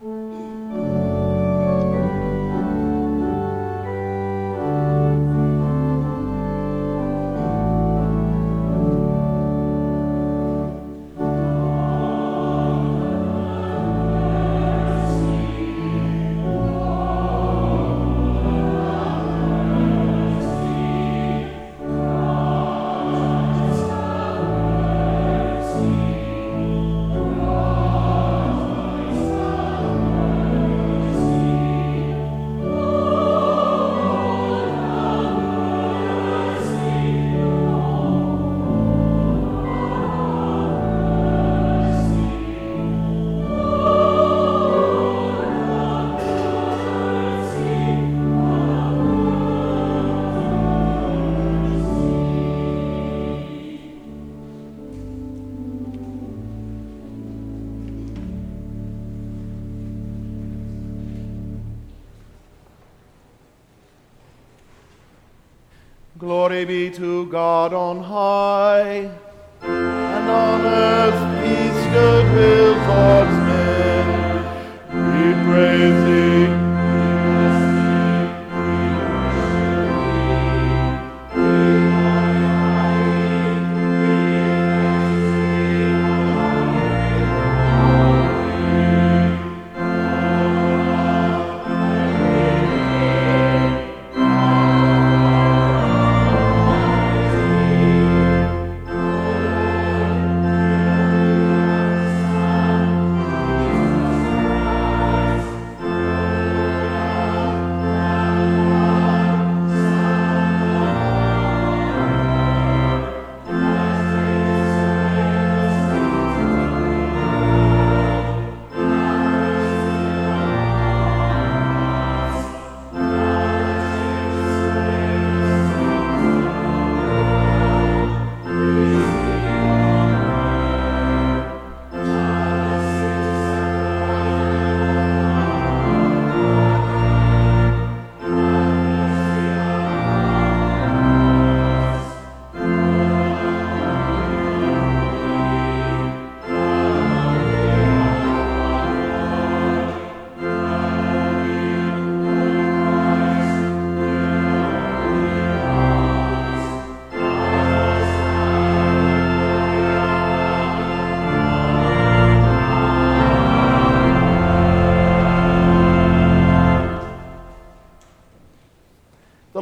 Glory God on high,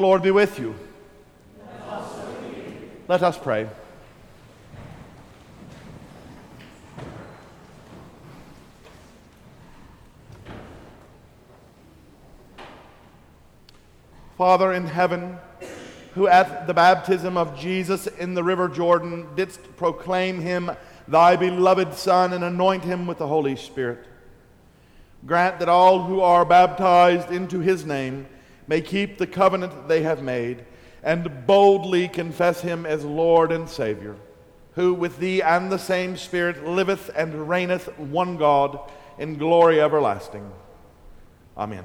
Lord be with you. Let us pray. Father in heaven, who at the baptism of Jesus in the river Jordan didst proclaim him thy beloved Son and anoint him with the Holy Spirit, grant that all who are baptized into his name may keep the covenant they have made, and boldly confess him as Lord and Savior, who with thee and the same Spirit liveth and reigneth one God in glory everlasting. Amen.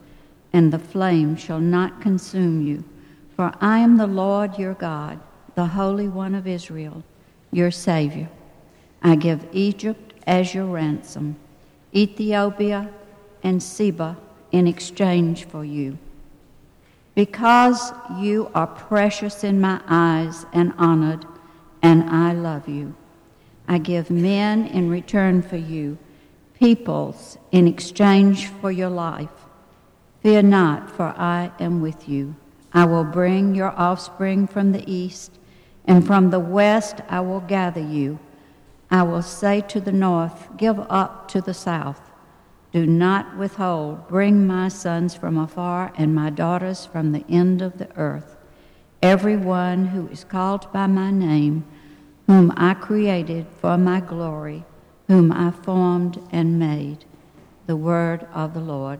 and the flame shall not consume you. For I am the Lord your God, the Holy One of Israel, your Savior. I give Egypt as your ransom, Ethiopia and Seba in exchange for you. Because you are precious in my eyes and honored, and I love you, I give men in return for you, peoples in exchange for your life. Fear not, for I am with you. I will bring your offspring from the east, and from the west I will gather you. I will say to the north, Give up to the south. Do not withhold. Bring my sons from afar and my daughters from the end of the earth. Every one who is called by my name, whom I created for my glory, whom I formed and made. The word of the Lord.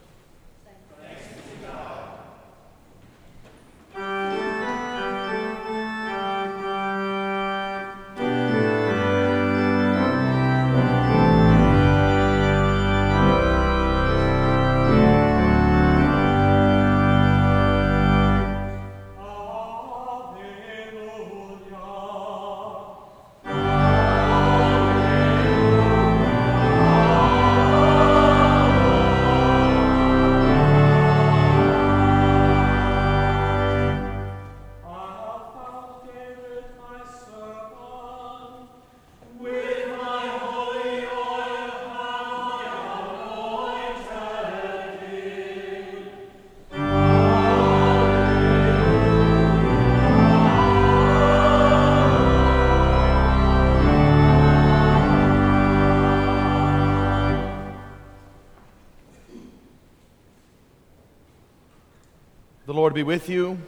Lord be with you.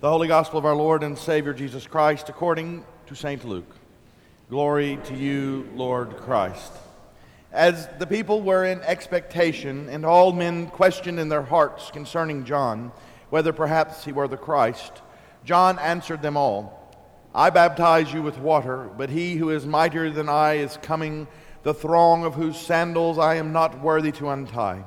The Holy Gospel of our Lord and Savior Jesus Christ according to St. Luke. Glory to you, Lord Christ. As the people were in expectation, and all men questioned in their hearts concerning John, whether perhaps he were the Christ, John answered them all I baptize you with water, but he who is mightier than I is coming, the throng of whose sandals I am not worthy to untie.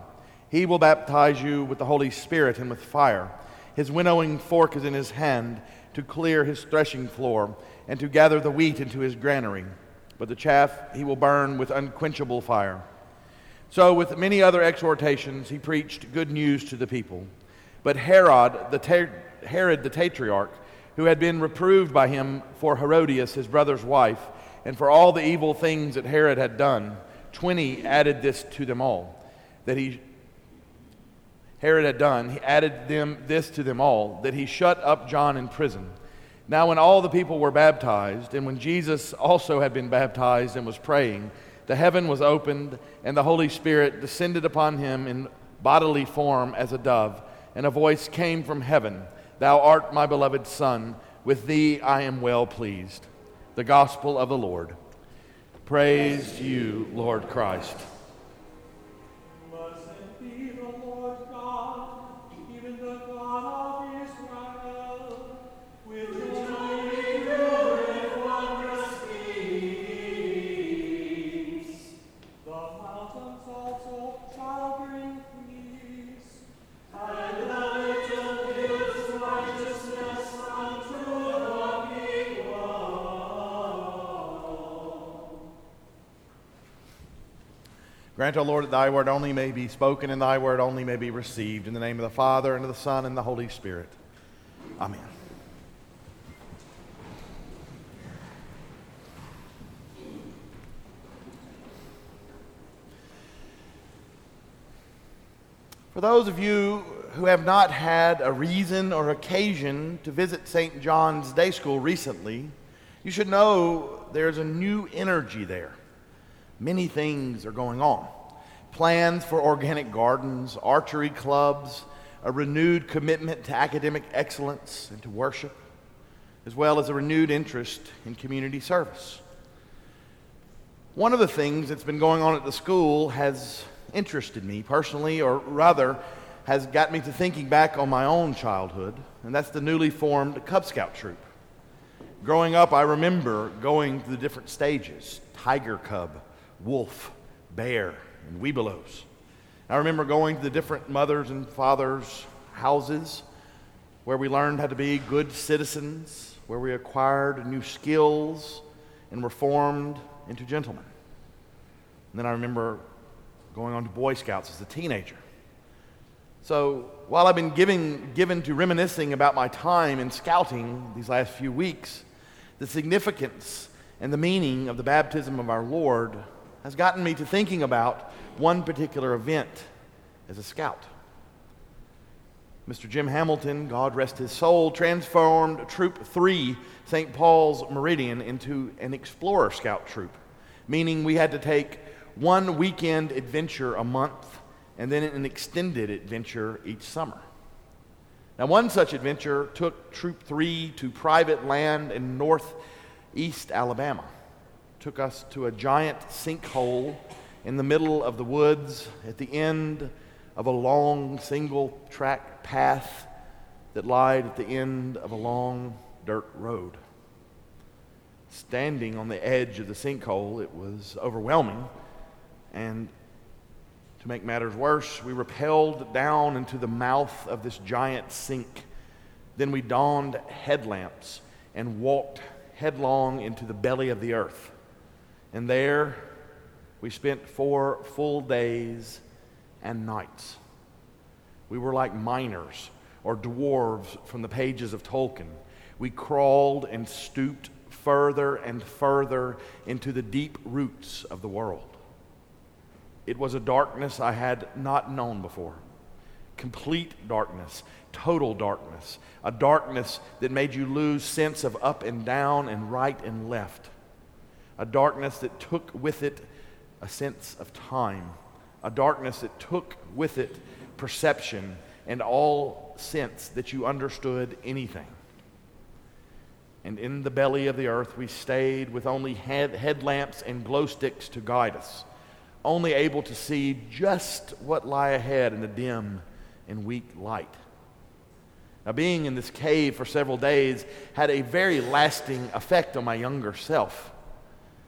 He will baptize you with the Holy Spirit and with fire. His winnowing fork is in his hand to clear his threshing floor and to gather the wheat into his granary. But the chaff he will burn with unquenchable fire. So, with many other exhortations, he preached good news to the people. But Herod, the, Herod the Tetrarch, who had been reproved by him for Herodias, his brother's wife, and for all the evil things that Herod had done, 20 added this to them all, that he Herod had done, he added them this to them all, that he shut up John in prison. Now, when all the people were baptized, and when Jesus also had been baptized and was praying, the heaven was opened, and the Holy Spirit descended upon him in bodily form as a dove, and a voice came from heaven Thou art my beloved Son, with thee I am well pleased. The Gospel of the Lord. Praise you, Lord Christ. Grant, O Lord, that thy word only may be spoken and thy word only may be received. In the name of the Father, and of the Son, and the Holy Spirit. Amen. For those of you who have not had a reason or occasion to visit St. John's Day School recently, you should know there's a new energy there. Many things are going on. Plans for organic gardens, archery clubs, a renewed commitment to academic excellence and to worship, as well as a renewed interest in community service. One of the things that's been going on at the school has interested me personally, or rather, has got me to thinking back on my own childhood, and that's the newly formed Cub Scout troop. Growing up, I remember going through the different stages tiger cub, wolf, bear, and webelos. I remember going to the different mothers and fathers' houses where we learned how to be good citizens, where we acquired new skills and were formed into gentlemen. And then I remember going on to Boy Scouts as a teenager. So while I've been giving, given to reminiscing about my time in scouting these last few weeks, the significance and the meaning of the baptism of our Lord has gotten me to thinking about one particular event as a scout. Mr. Jim Hamilton, God rest his soul, transformed Troop 3, St. Paul's Meridian, into an explorer scout troop, meaning we had to take one weekend adventure a month and then an extended adventure each summer. Now, one such adventure took Troop 3 to private land in northeast Alabama took us to a giant sinkhole in the middle of the woods at the end of a long single track path that lied at the end of a long dirt road. Standing on the edge of the sinkhole, it was overwhelming, and to make matters worse, we rappelled down into the mouth of this giant sink. Then we donned headlamps and walked headlong into the belly of the earth. And there we spent four full days and nights. We were like miners or dwarves from the pages of Tolkien. We crawled and stooped further and further into the deep roots of the world. It was a darkness I had not known before. Complete darkness, total darkness, a darkness that made you lose sense of up and down and right and left a darkness that took with it a sense of time, a darkness that took with it perception and all sense that you understood anything. And in the belly of the earth we stayed with only head, headlamps and glow sticks to guide us, only able to see just what lie ahead in the dim and weak light. Now, being in this cave for several days had a very lasting effect on my younger self.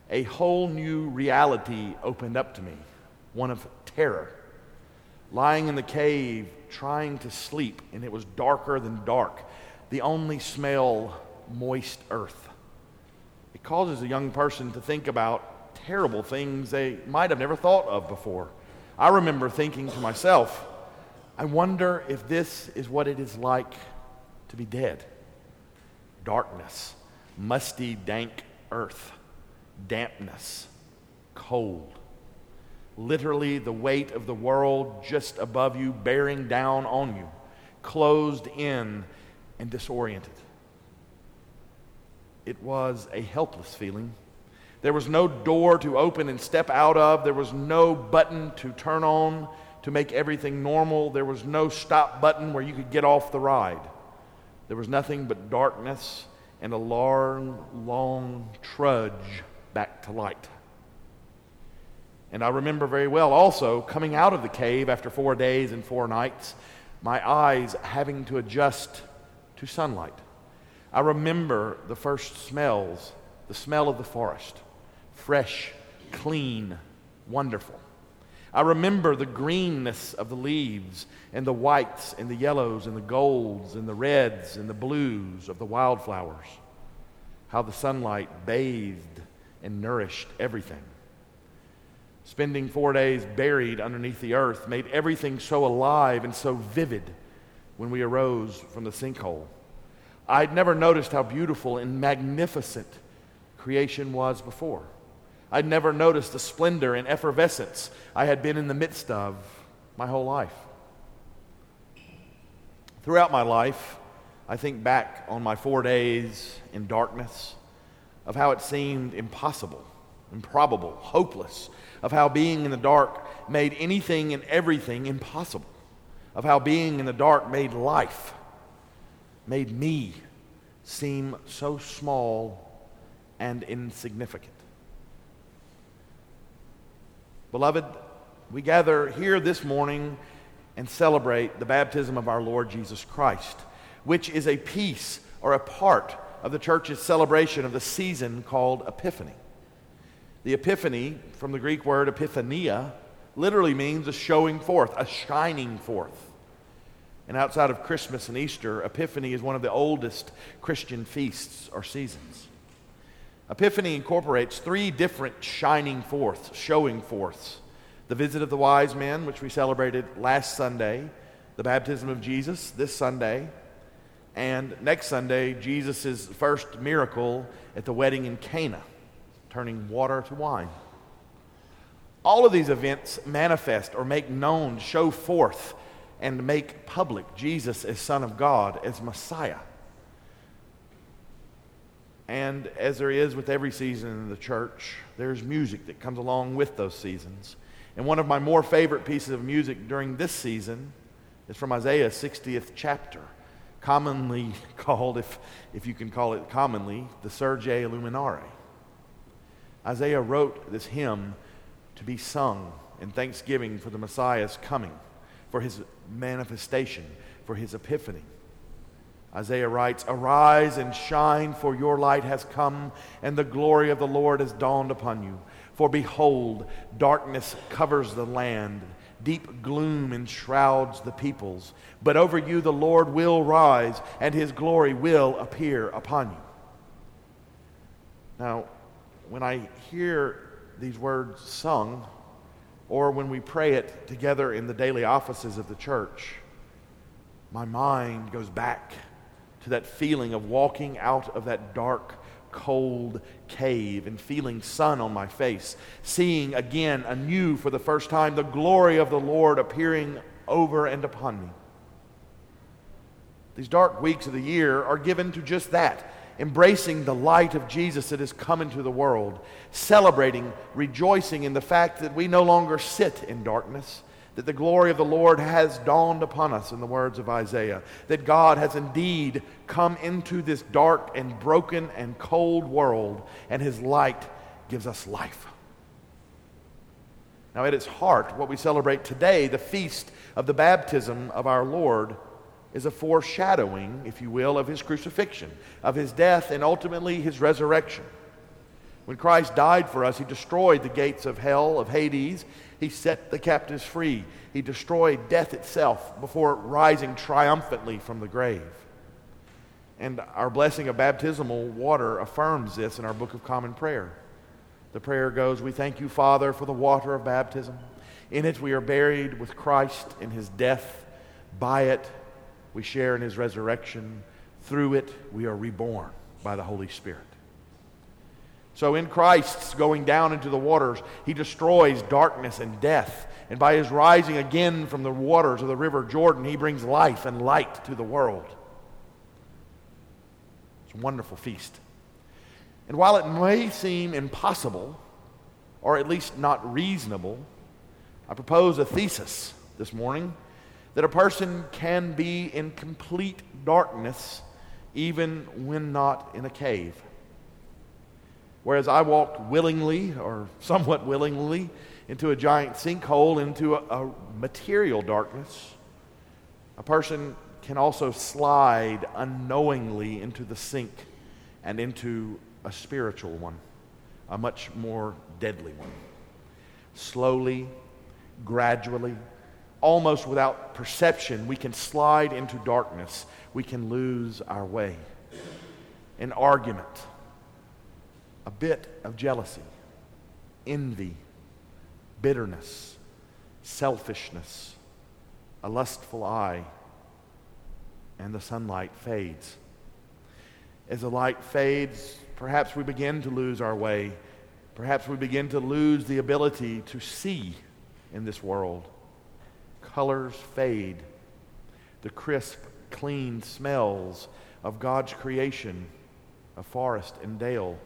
A whole new reality opened up to me, one of terror. Lying in the cave, trying to sleep, and it was darker than dark. The only smell, moist earth. It causes a young person to think about terrible things they might have never thought of before. I remember thinking to myself, I wonder if this is what it is like to be dead. Darkness, musty, dank earth, dampness, cold. Literally, the weight of the world just above you, bearing down on you, closed in and disoriented. It was a helpless feeling. There was no door to open and step out of. There was no button to turn on to make everything normal. There was no stop button where you could get off the ride. There was nothing but darkness and a long, long trudge back to light. And I remember very well also coming out of the cave after four days and four nights, my eyes having to adjust to sunlight. I remember the first smells, the smell of the forest fresh, clean, wonderful. I remember the greenness of the leaves and the whites and the yellows and the golds and the reds and the blues of the wildflowers. How the sunlight bathed and nourished everything. Spending four days buried underneath the earth made everything so alive and so vivid when we arose from the sinkhole. I'd never noticed how beautiful and magnificent creation was before. I'd never noticed the splendor and effervescence I had been in the midst of my whole life. Throughout my life, I think back on my four days in darkness, of how it seemed impossible, improbable, hopeless, of how being in the dark made anything and everything impossible, of how being in the dark made life, made me seem so small and insignificant. Beloved, we gather here this morning and celebrate the baptism of our Lord Jesus Christ, which is a piece or a part of the church's celebration of the season called Epiphany. The Epiphany, from the Greek word epiphania, literally means a showing forth, a shining forth. And outside of Christmas and Easter, Epiphany is one of the oldest Christian feasts or seasons. Epiphany incorporates three different shining forths, showing forths the visit of the wise men, which we celebrated last Sunday, the baptism of Jesus this Sunday, and next Sunday, Jesus' first miracle at the wedding in Cana, turning water to wine. All of these events manifest or make known, show forth, and make public Jesus as Son of God, as Messiah. And as there is with every season in the church, there's music that comes along with those seasons. And one of my more favorite pieces of music during this season is from Isaiah's 60th chapter, commonly called, if, if you can call it commonly, the Surge Illuminare. Isaiah wrote this hymn to be sung in thanksgiving for the Messiah's coming, for his manifestation, for his epiphany. Isaiah writes, Arise and shine, for your light has come, and the glory of the Lord has dawned upon you. For behold, darkness covers the land, deep gloom enshrouds the peoples. But over you the Lord will rise, and his glory will appear upon you. Now, when I hear these words sung, or when we pray it together in the daily offices of the church, my mind goes back to that feeling of walking out of that dark, cold cave and feeling sun on my face, seeing again anew for the first time the glory of the Lord appearing over and upon me. These dark weeks of the year are given to just that embracing the light of Jesus that has come into the world, celebrating, rejoicing in the fact that we no longer sit in darkness, that the glory of the Lord has dawned upon us, in the words of Isaiah, that God has indeed come into this dark and broken and cold world, and his light gives us life. Now, at its heart, what we celebrate today, the feast of the baptism of our Lord, is a foreshadowing, if you will, of his crucifixion, of his death, and ultimately his resurrection. When Christ died for us, he destroyed the gates of hell, of Hades. He set the captives free. He destroyed death itself before rising triumphantly from the grave. And our blessing of baptismal water affirms this in our Book of Common Prayer. The prayer goes We thank you, Father, for the water of baptism. In it we are buried with Christ in his death. By it we share in his resurrection. Through it we are reborn by the Holy Spirit. So in Christ's going down into the waters, he destroys darkness and death. And by his rising again from the waters of the river Jordan, he brings life and light to the world. It's a wonderful feast. And while it may seem impossible, or at least not reasonable, I propose a thesis this morning that a person can be in complete darkness even when not in a cave. Whereas I walked willingly, or somewhat willingly, into a giant sinkhole, into a, a material darkness, a person can also slide unknowingly into the sink and into a spiritual one, a much more deadly one. Slowly, gradually, almost without perception, we can slide into darkness. We can lose our way. An argument a bit of jealousy, envy, bitterness, selfishness, a lustful eye, and the sunlight fades. As the light fades, perhaps we begin to lose our way. Perhaps we begin to lose the ability to see in this world. Colors fade. The crisp, clean smells of God's creation, of forest and dale,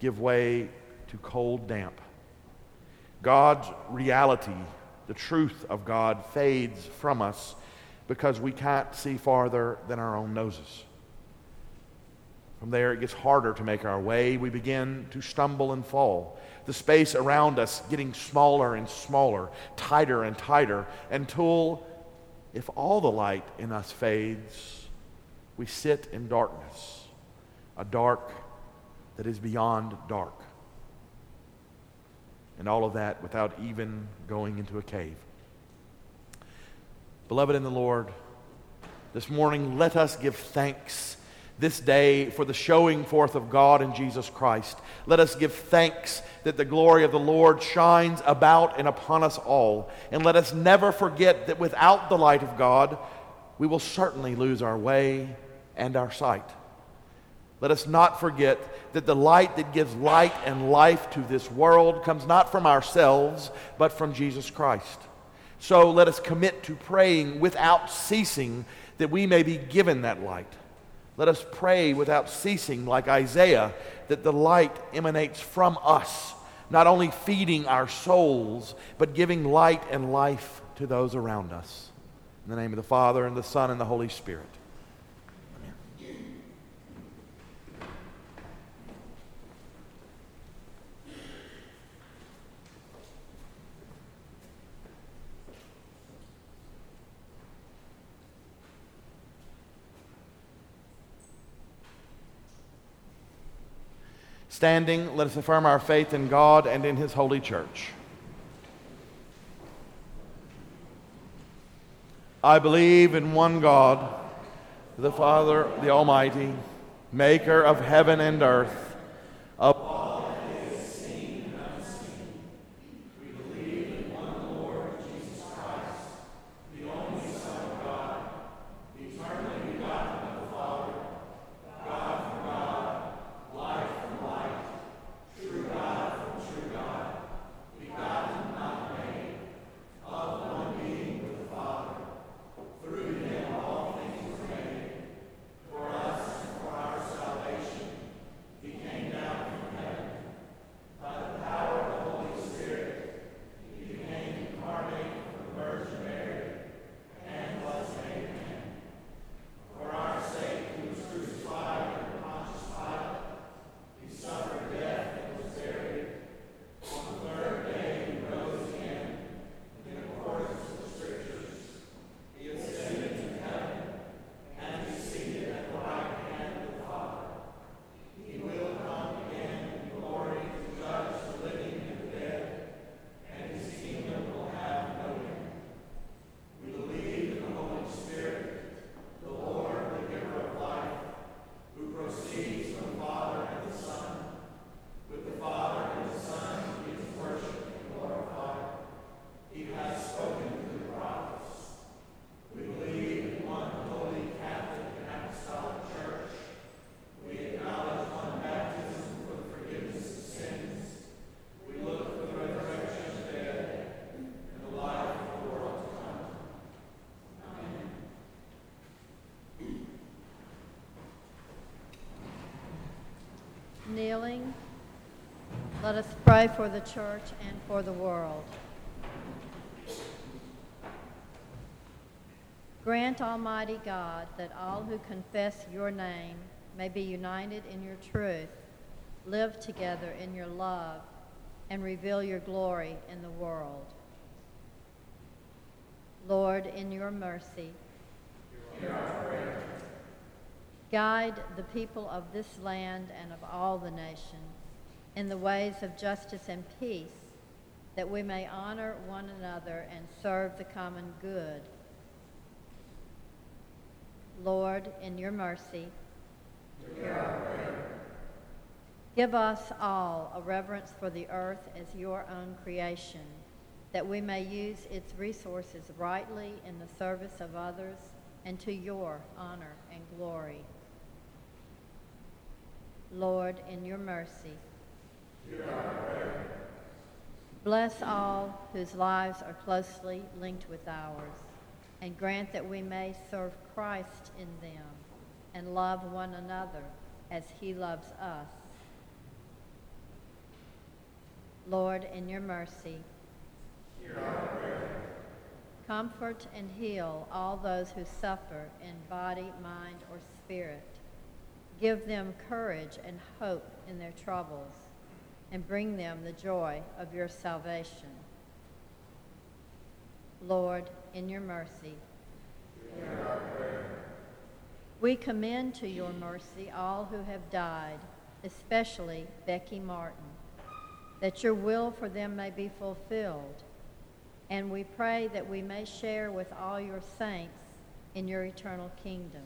give way to cold damp. God's reality, the truth of God, fades from us because we can't see farther than our own noses. From there, it gets harder to make our way. We begin to stumble and fall. The space around us getting smaller and smaller, tighter and tighter, until, if all the light in us fades, we sit in darkness, a dark, that is beyond dark. And all of that without even going into a cave. Beloved in the Lord, this morning let us give thanks this day for the showing forth of God in Jesus Christ. Let us give thanks that the glory of the Lord shines about and upon us all. And let us never forget that without the light of God, we will certainly lose our way and our sight. Let us not forget that the light that gives light and life to this world comes not from ourselves, but from Jesus Christ. So let us commit to praying without ceasing that we may be given that light. Let us pray without ceasing, like Isaiah, that the light emanates from us, not only feeding our souls, but giving light and life to those around us. In the name of the Father, and the Son, and the Holy Spirit. Standing, let us affirm our faith in God and in His holy church. I believe in one God, the Father, the Almighty, maker of heaven and earth, of Kneeling, let us pray for the church and for the world. Grant, Almighty God, that all who confess your name may be united in your truth, live together in your love, and reveal your glory in the world. Lord, in your mercy, guide the people of this land and of all the nations in the ways of justice and peace, that we may honor one another and serve the common good. Lord, in your mercy, give us all a reverence for the earth as your own creation, that we may use its resources rightly in the service of others and to your honor and glory. Lord, in your mercy, Bless all whose lives are closely linked with ours, and grant that we may serve Christ in them and love one another as he loves us. Lord, in your mercy, comfort and heal all those who suffer in body, mind, or spirit. Give them courage and hope in their troubles and bring them the joy of your salvation. Lord, in your mercy, we commend to your mercy all who have died, especially Becky Martin, that your will for them may be fulfilled. And we pray that we may share with all your saints in your eternal kingdom.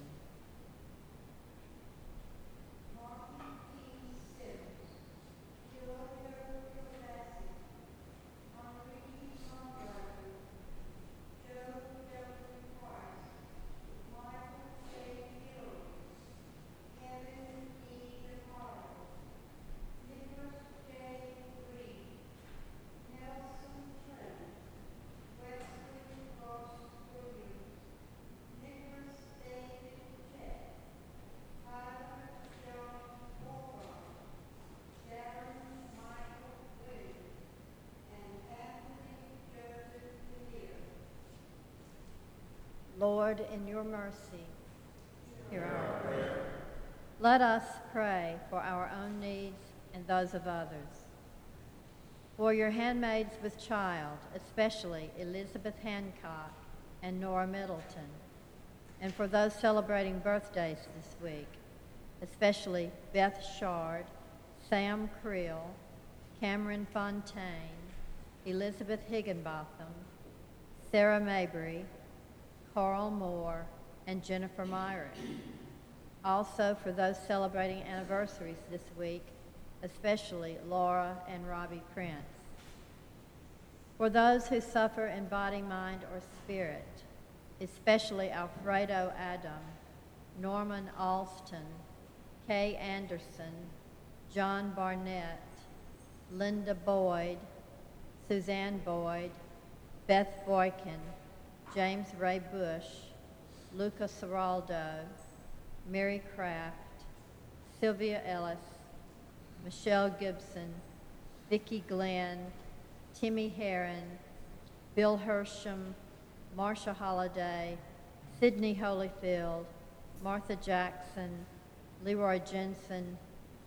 Lord, in your mercy, hear our prayer. Let us pray for our own needs and those of others. For your handmaids with child, especially Elizabeth Hancock and Nora Middleton, and for those celebrating birthdays this week, especially Beth Shard, Sam Creel, Cameron Fontaine, Elizabeth Higginbotham, Sarah Mabry, Carl Moore, and Jennifer Myrick. Also, for those celebrating anniversaries this week, especially Laura and Robbie Prince. For those who suffer in body, mind, or spirit, especially Alfredo Adam, Norman Alston, Kay Anderson, John Barnett, Linda Boyd, Suzanne Boyd, Beth Boykin, James Ray Bush, Luca Seraldo, Mary Kraft, Sylvia Ellis, Michelle Gibson, Vicki Glenn, Timmy Heron, Bill Hersham, Marsha Holliday, Sydney Holyfield, Martha Jackson, Leroy Jensen,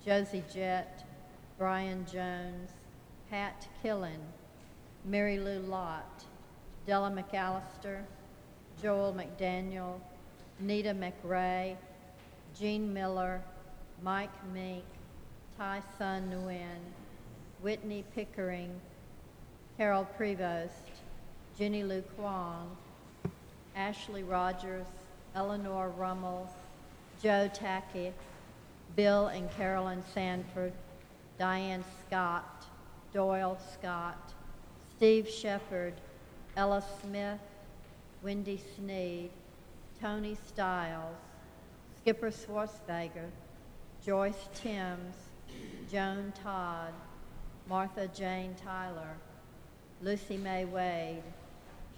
Josie Jett, Brian Jones, Pat Killen, Mary Lou Lott, Della McAllister, Joel McDaniel, Nita McRae, Jean Miller, Mike Mink, Ty Sun Nguyen, Whitney Pickering, Carol Prevost, Jenny Lu Kwong, Ashley Rogers, Eleanor Rummel, Joe Tacky, Bill and Carolyn Sanford, Diane Scott, Doyle Scott, Steve Shepard, Ella Smith, Wendy Sneed, Tony Stiles, Skipper Schwarzbager, Joyce Timms, Joan Todd, Martha Jane Tyler, Lucy May Wade,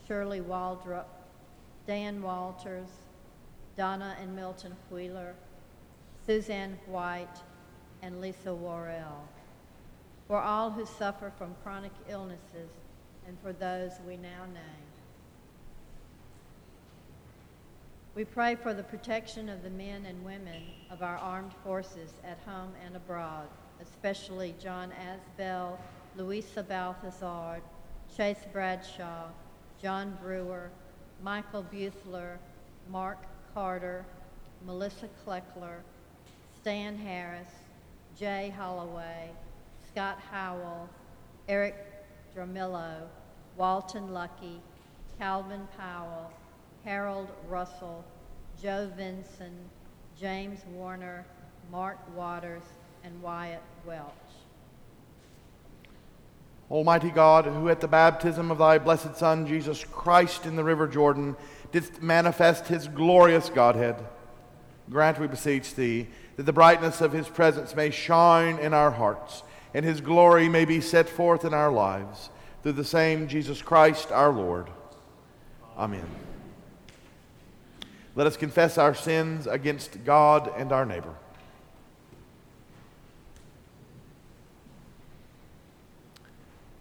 Shirley Waldrop, Dan Walters, Donna and Milton Wheeler, Suzanne White, and Lisa Worrell. for all who suffer from chronic illnesses, and for those we now name. We pray for the protection of the men and women of our armed forces at home and abroad, especially John Asbell, Louisa Balthazar, Chase Bradshaw, John Brewer, Michael Buthler, Mark Carter, Melissa Kleckler, Stan Harris, Jay Holloway, Scott Howell, Eric Dramillo, Walton Lucky, Calvin Powell, Harold Russell, Joe Vinson, James Warner, Mark Waters, and Wyatt Welch. Almighty God, who at the baptism of thy blessed Son, Jesus Christ, in the river Jordan, didst manifest his glorious Godhead, grant, we beseech thee, that the brightness of his presence may shine in our hearts and his glory may be set forth in our lives through the same Jesus Christ our Lord. Amen. Let us confess our sins against God and our neighbor.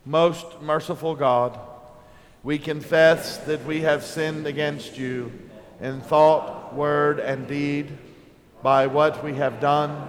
Most merciful God, we confess that we have sinned against you in thought, word, and deed by what we have done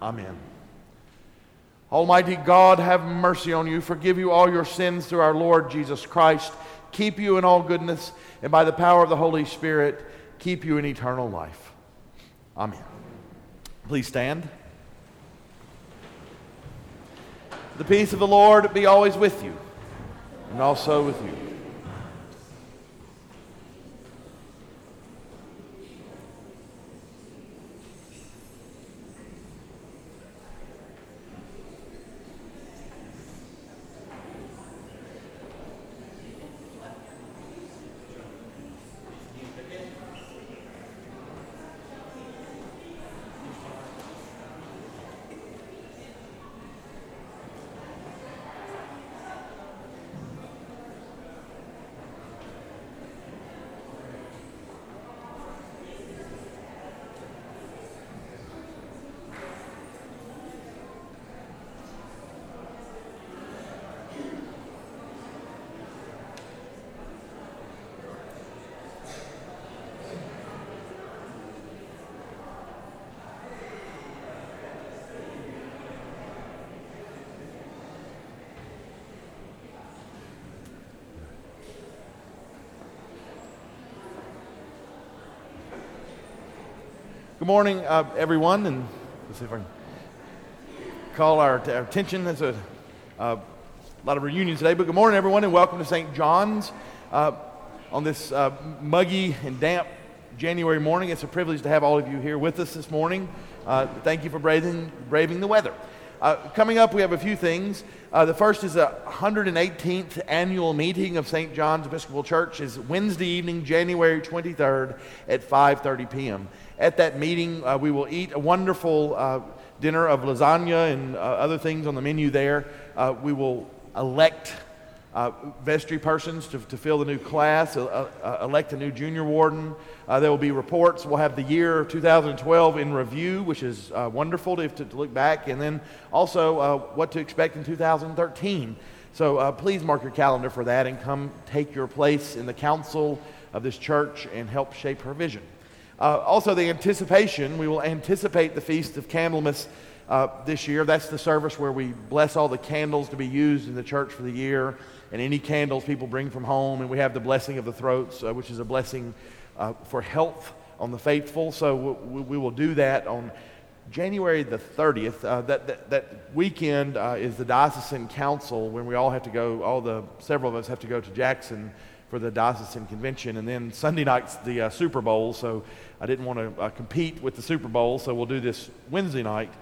Amen. Almighty God, have mercy on you, forgive you all your sins through our Lord Jesus Christ, keep you in all goodness, and by the power of the Holy Spirit, keep you in eternal life. Amen. Please stand. The peace of the Lord be always with you, and also with you. Good morning, uh, everyone, and let's see if I can call our, our attention. There's a uh, lot of reunions today, but good morning, everyone, and welcome to St. John's uh, on this uh, muggy and damp January morning. It's a privilege to have all of you here with us this morning. Uh, thank you for braving, braving the weather. Uh, coming up, we have a few things. Uh, the first is a 118th annual meeting of St. John's Episcopal Church is Wednesday evening, January 23rd at 5:30 p.m. At that meeting, uh, we will eat a wonderful uh, dinner of lasagna and uh, other things on the menu there. Uh, we will elect uh, vestry persons to, to fill the new class, uh, uh, elect a new junior warden. Uh, there will be reports. We'll have the year 2012 in review, which is uh, wonderful to, to, look back, and then also uh, what to expect in 2013. So please mark your calendar for that and come take your place in the council of this church and help shape her vision. also, the anticipation, we will anticipate the Feast of Candlemas this year. That's the service where we bless all the candles to be used in the church for the year and any candles people bring from home. And we have the blessing of the throats, uh, which is a blessing uh, for health on the faithful. So we, we, will do that on January the 30th. Uh, that, that, that, weekend uh, is the diocesan council when we all have to go, all the, several of us have to go to Jackson for the diocesan convention. And then Sunday night's the uh, Super Bowl. So I didn't want to uh, compete with the Super Bowl. So we'll do this Wednesday night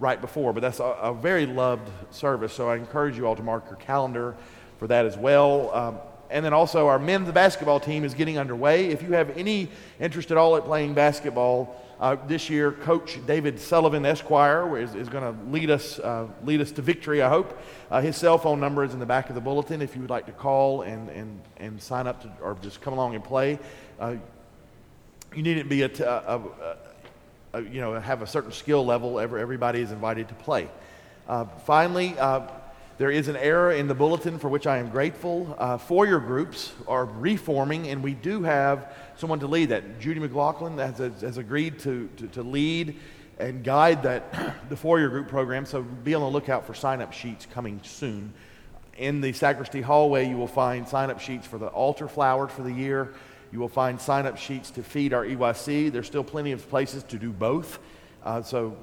right before, but that's a, a, very loved service. So I encourage you all to mark your calendar for that as well. Um, and then also, our men's basketball team is getting underway. If you have any interest at all at playing basketball, uh, this year, Coach David Sullivan Esquire is, is going to lead us uh, lead us to victory. I hope. Uh, his cell phone number is in the back of the bulletin. If you would like to call and and and sign up to, or just come along and play, uh, you needn't be a, t- a, a, you know have a certain skill level. Every, everybody is invited to play. Uh, finally. Uh, there is an error in the bulletin for which I am grateful. Uh, foyer groups are reforming, and we do have someone to lead that. Judy McLaughlin has, has agreed to, to, to, lead and guide that the foyer group program, so be on the lookout for sign up sheets coming soon. In the sacristy hallway, you will find sign up sheets for the altar flowers for the year. You will find sign up sheets to feed our EYC. There's still plenty of places to do both. Uh, so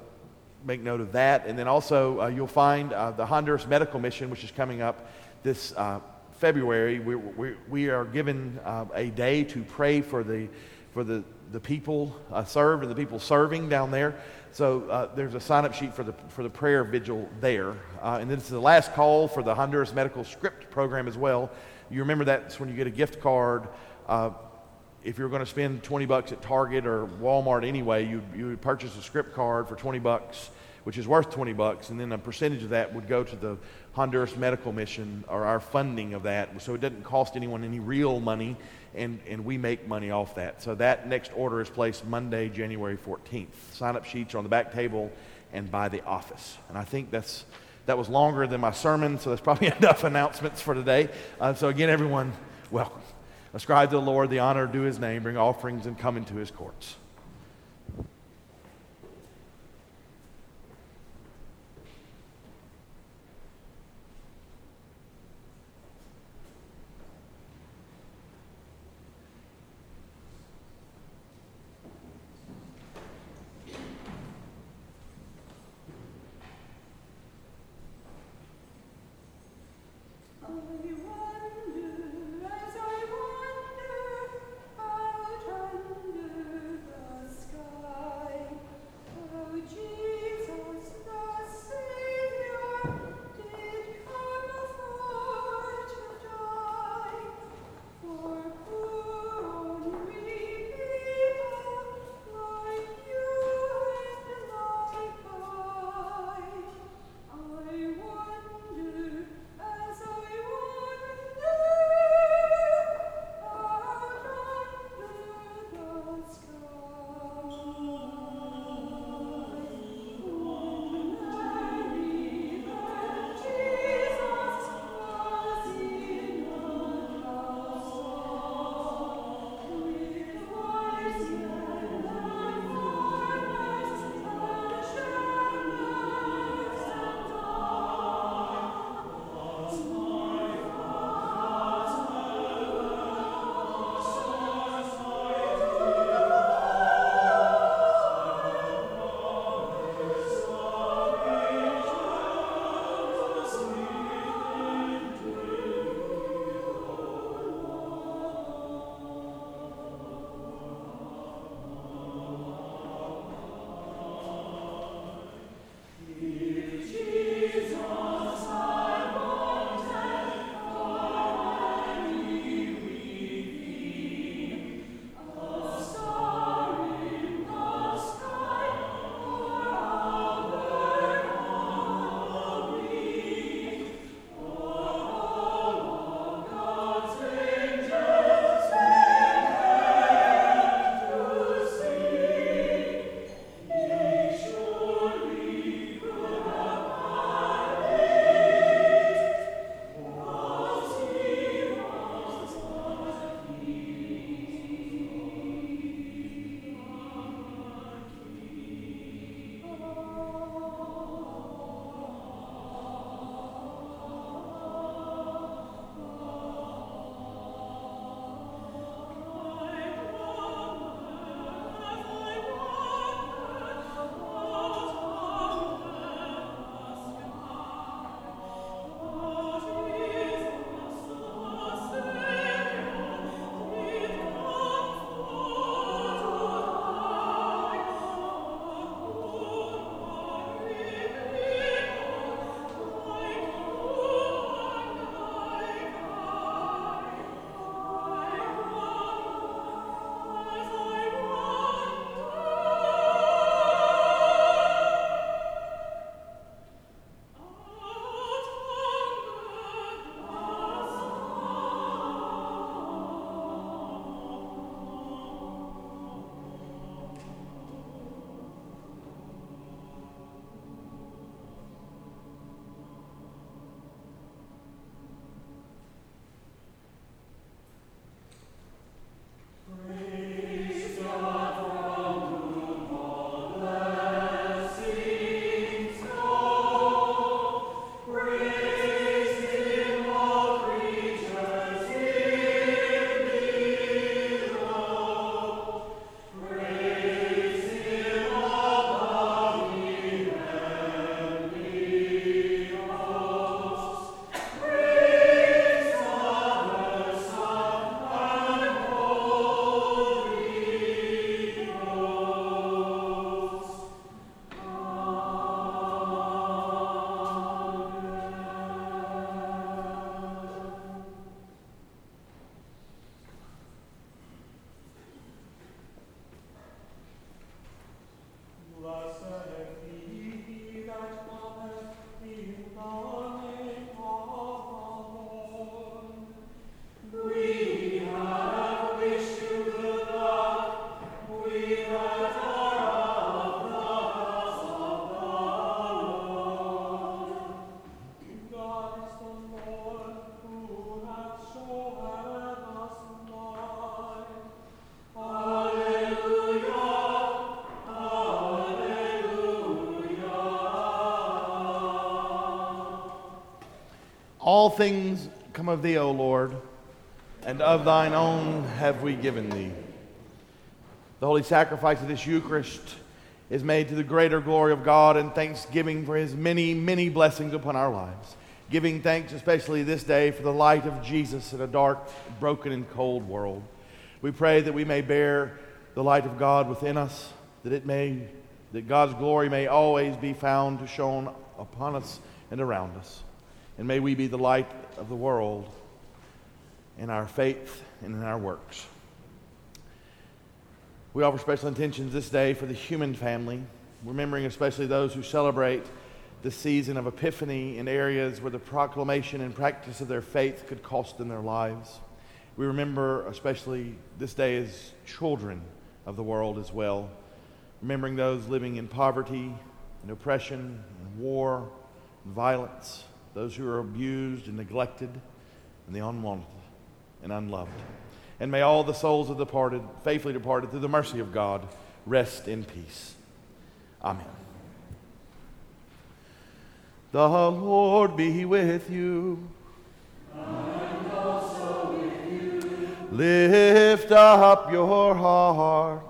make note of that. And then also, uh, you'll find uh, the Honduras Medical Mission, which is coming up this uh, February. We, we, we, are given uh, a day to pray for the, for the, the people uh, served and the people serving down there. So there's a sign up sheet for the, for the prayer vigil there. and then it's the last call for the Honduras Medical Script Program as well. You remember that's when you get a gift card if you're going to spend 20 bucks at Target or Walmart anyway, you, you would purchase a script card for 20 bucks, which is worth 20 bucks, and then a percentage of that would go to the Honduras Medical Mission or our funding of that. So it doesn't cost anyone any real money, and, and we make money off that. So that next order is placed Monday, January 14th. Sign up sheets are on the back table and by the office. And I think that's, that was longer than my sermon, so that's probably enough announcements for today. Uh, so again, everyone, welcome. Ascribe to the Lord the honor due his name, bring offerings and come into his courts. Oh. All things come of thee, O Lord, and of thine own have we given thee. The holy sacrifice of this Eucharist is made to the greater glory of God and thanksgiving for his many, many blessings upon our lives. Giving thanks, especially this day, for the light of Jesus in a dark, broken, and cold world. We pray that we may bear the light of God within us, that it may, that God's glory may always be found to shone upon us and around us. And may we be the light of the world in our faith and in our works. We offer special intentions this day for the human family, remembering especially those who celebrate the season of Epiphany in areas where the proclamation and practice of their faith could cost them their lives. We remember especially this day as children of the world as well, remembering those living in poverty and oppression and war and violence those who are abused and neglected, and the unwanted and unloved. And may all the souls of the departed, faithfully departed through the mercy of God, rest in peace. Amen. The Lord be with you. And also with you. Lift up your heart.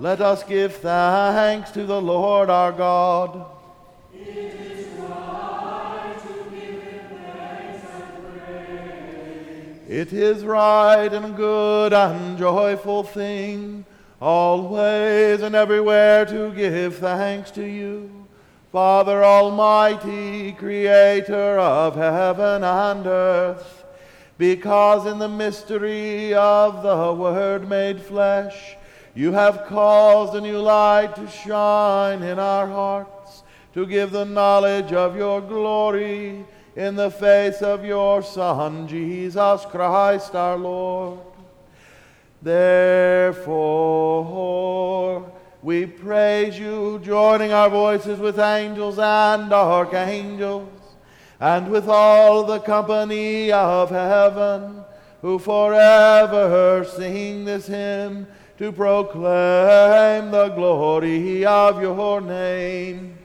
Let us give thanks to the Lord our God. It is right to give thanks and praise. It is right and good and joyful thing, always and everywhere to give thanks to you, Father Almighty, creator of heaven and earth, because in the mystery of the Word made flesh, you have caused a new light to shine in our hearts to give the knowledge of your glory in the face of your Son, Jesus Christ our Lord. Therefore, we praise you, joining our voices with angels and archangels, and with all the company of heaven, who forever sing this hymn to proclaim the glory of your name.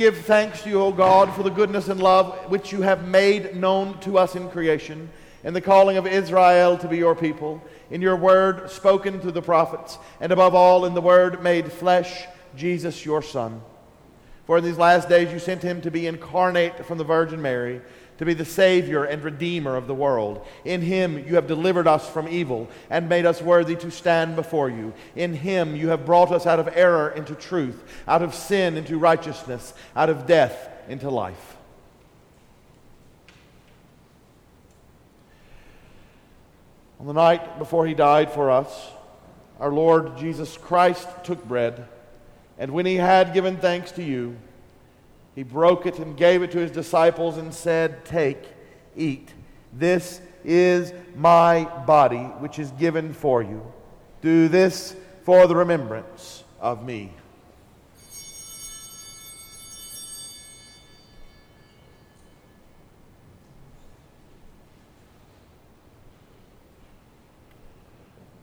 Give thanks to you, O God, for the goodness and love which you have made known to us in creation, in the calling of Israel to be your people, in your word spoken through the prophets, and above all in the word made flesh, Jesus your Son. For in these last days you sent him to be incarnate from the Virgin Mary to be the Savior and Redeemer of the world. In him you have delivered us from evil and made us worthy to stand before you. In him you have brought us out of error into truth, out of sin into righteousness, out of death into life. On the night before he died for us, our Lord Jesus Christ took bread, and when he had given thanks to you, he broke it and gave it to his disciples and said, Take, eat. This is my body, which is given for you. Do this for the remembrance of me.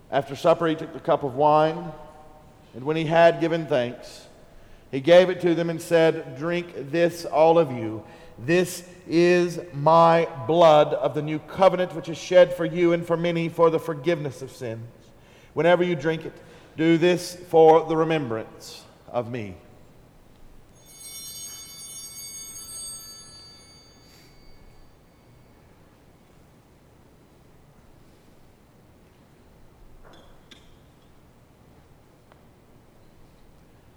After supper, he took the cup of wine, and when he had given thanks, He gave it to them and said, Drink this, all of you. This is my blood of the new covenant, which is shed for you and for many for the forgiveness of sins. Whenever you drink it, do this for the remembrance of me.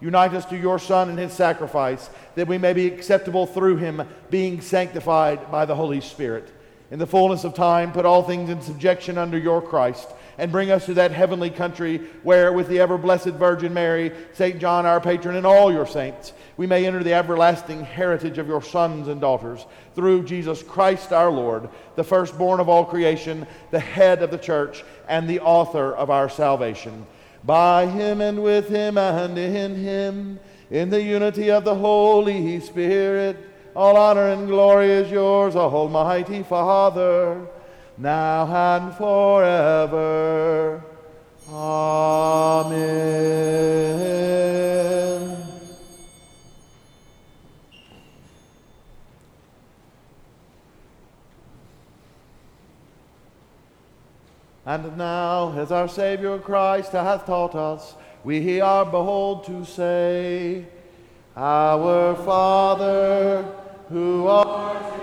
Unite us to your Son and his sacrifice, that we may be acceptable through him, being sanctified by the Holy Spirit. In the fullness of time, put all things in subjection under your Christ, and bring us to that heavenly country where, with the ever blessed Virgin Mary, St. John our patron, and all your saints, we may enter the everlasting heritage of your sons and daughters through Jesus Christ our Lord, the firstborn of all creation, the head of the church, and the author of our salvation by him and with him and in him, in the unity of the Holy Spirit. All honor and glory is yours, Almighty Father, now and forever. Amen. And now, as our Savior Christ hath taught us, we are bold to say, Our Father, who art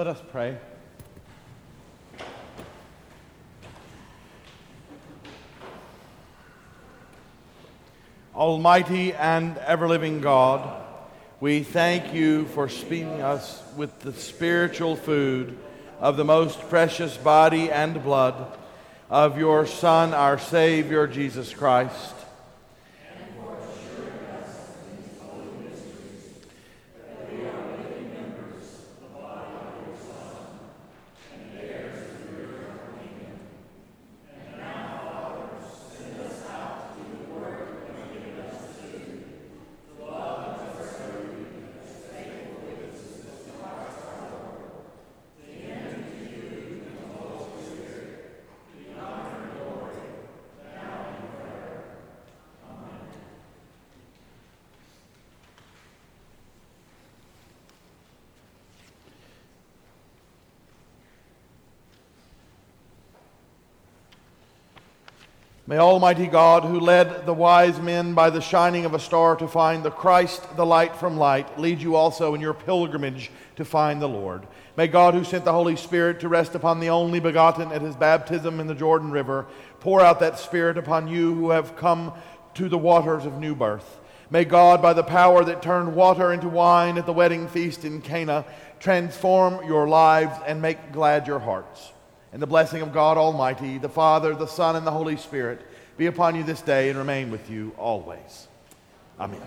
Let us pray. Almighty and ever living God, we thank you for feeding us with the spiritual food of the most precious body and blood of your Son, our Savior, Jesus Christ. May Almighty God, who led the wise men by the shining of a star to find the Christ, the light from light, lead you also in your pilgrimage to find the Lord. May God, who sent the Holy Spirit to rest upon the only begotten at his baptism in the Jordan River, pour out that Spirit upon you who have come to the waters of new birth. May God, by the power that turned water into wine at the wedding feast in Cana, transform your lives and make glad your hearts. And the blessing of God Almighty, the Father, the Son, and the Holy Spirit be upon you this day and remain with you always. Amen.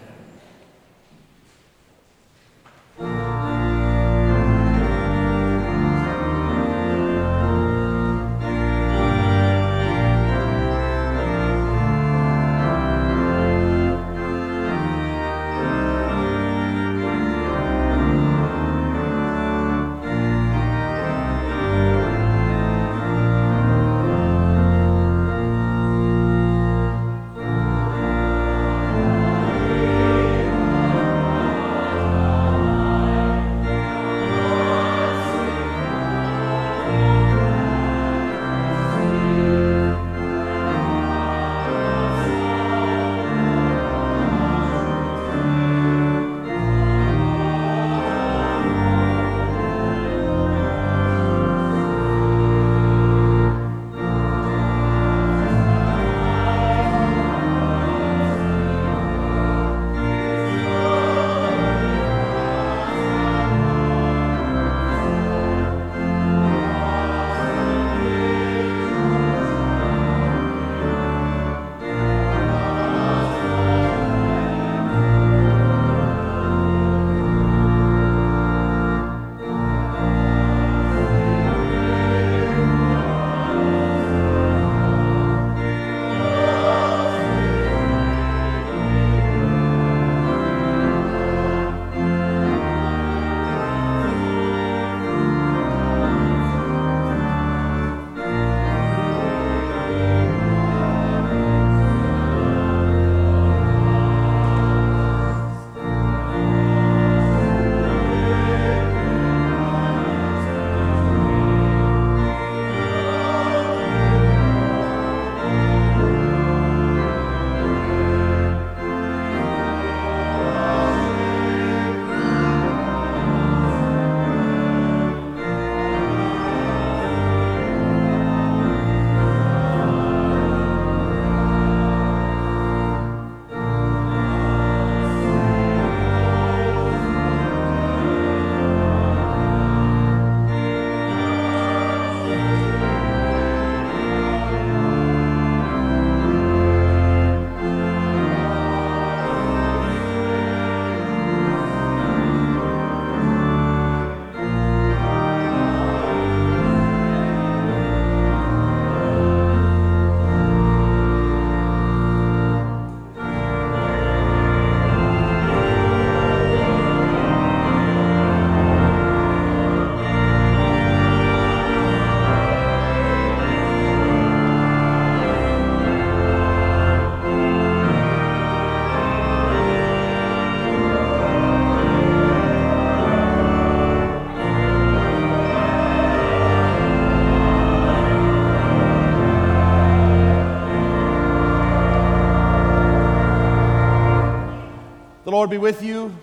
Lord be with you.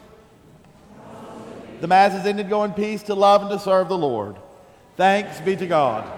The Mass is ended. Go in peace to love and to serve the Lord. Thanks be to God.